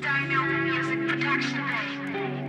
Dino Music Production, Day.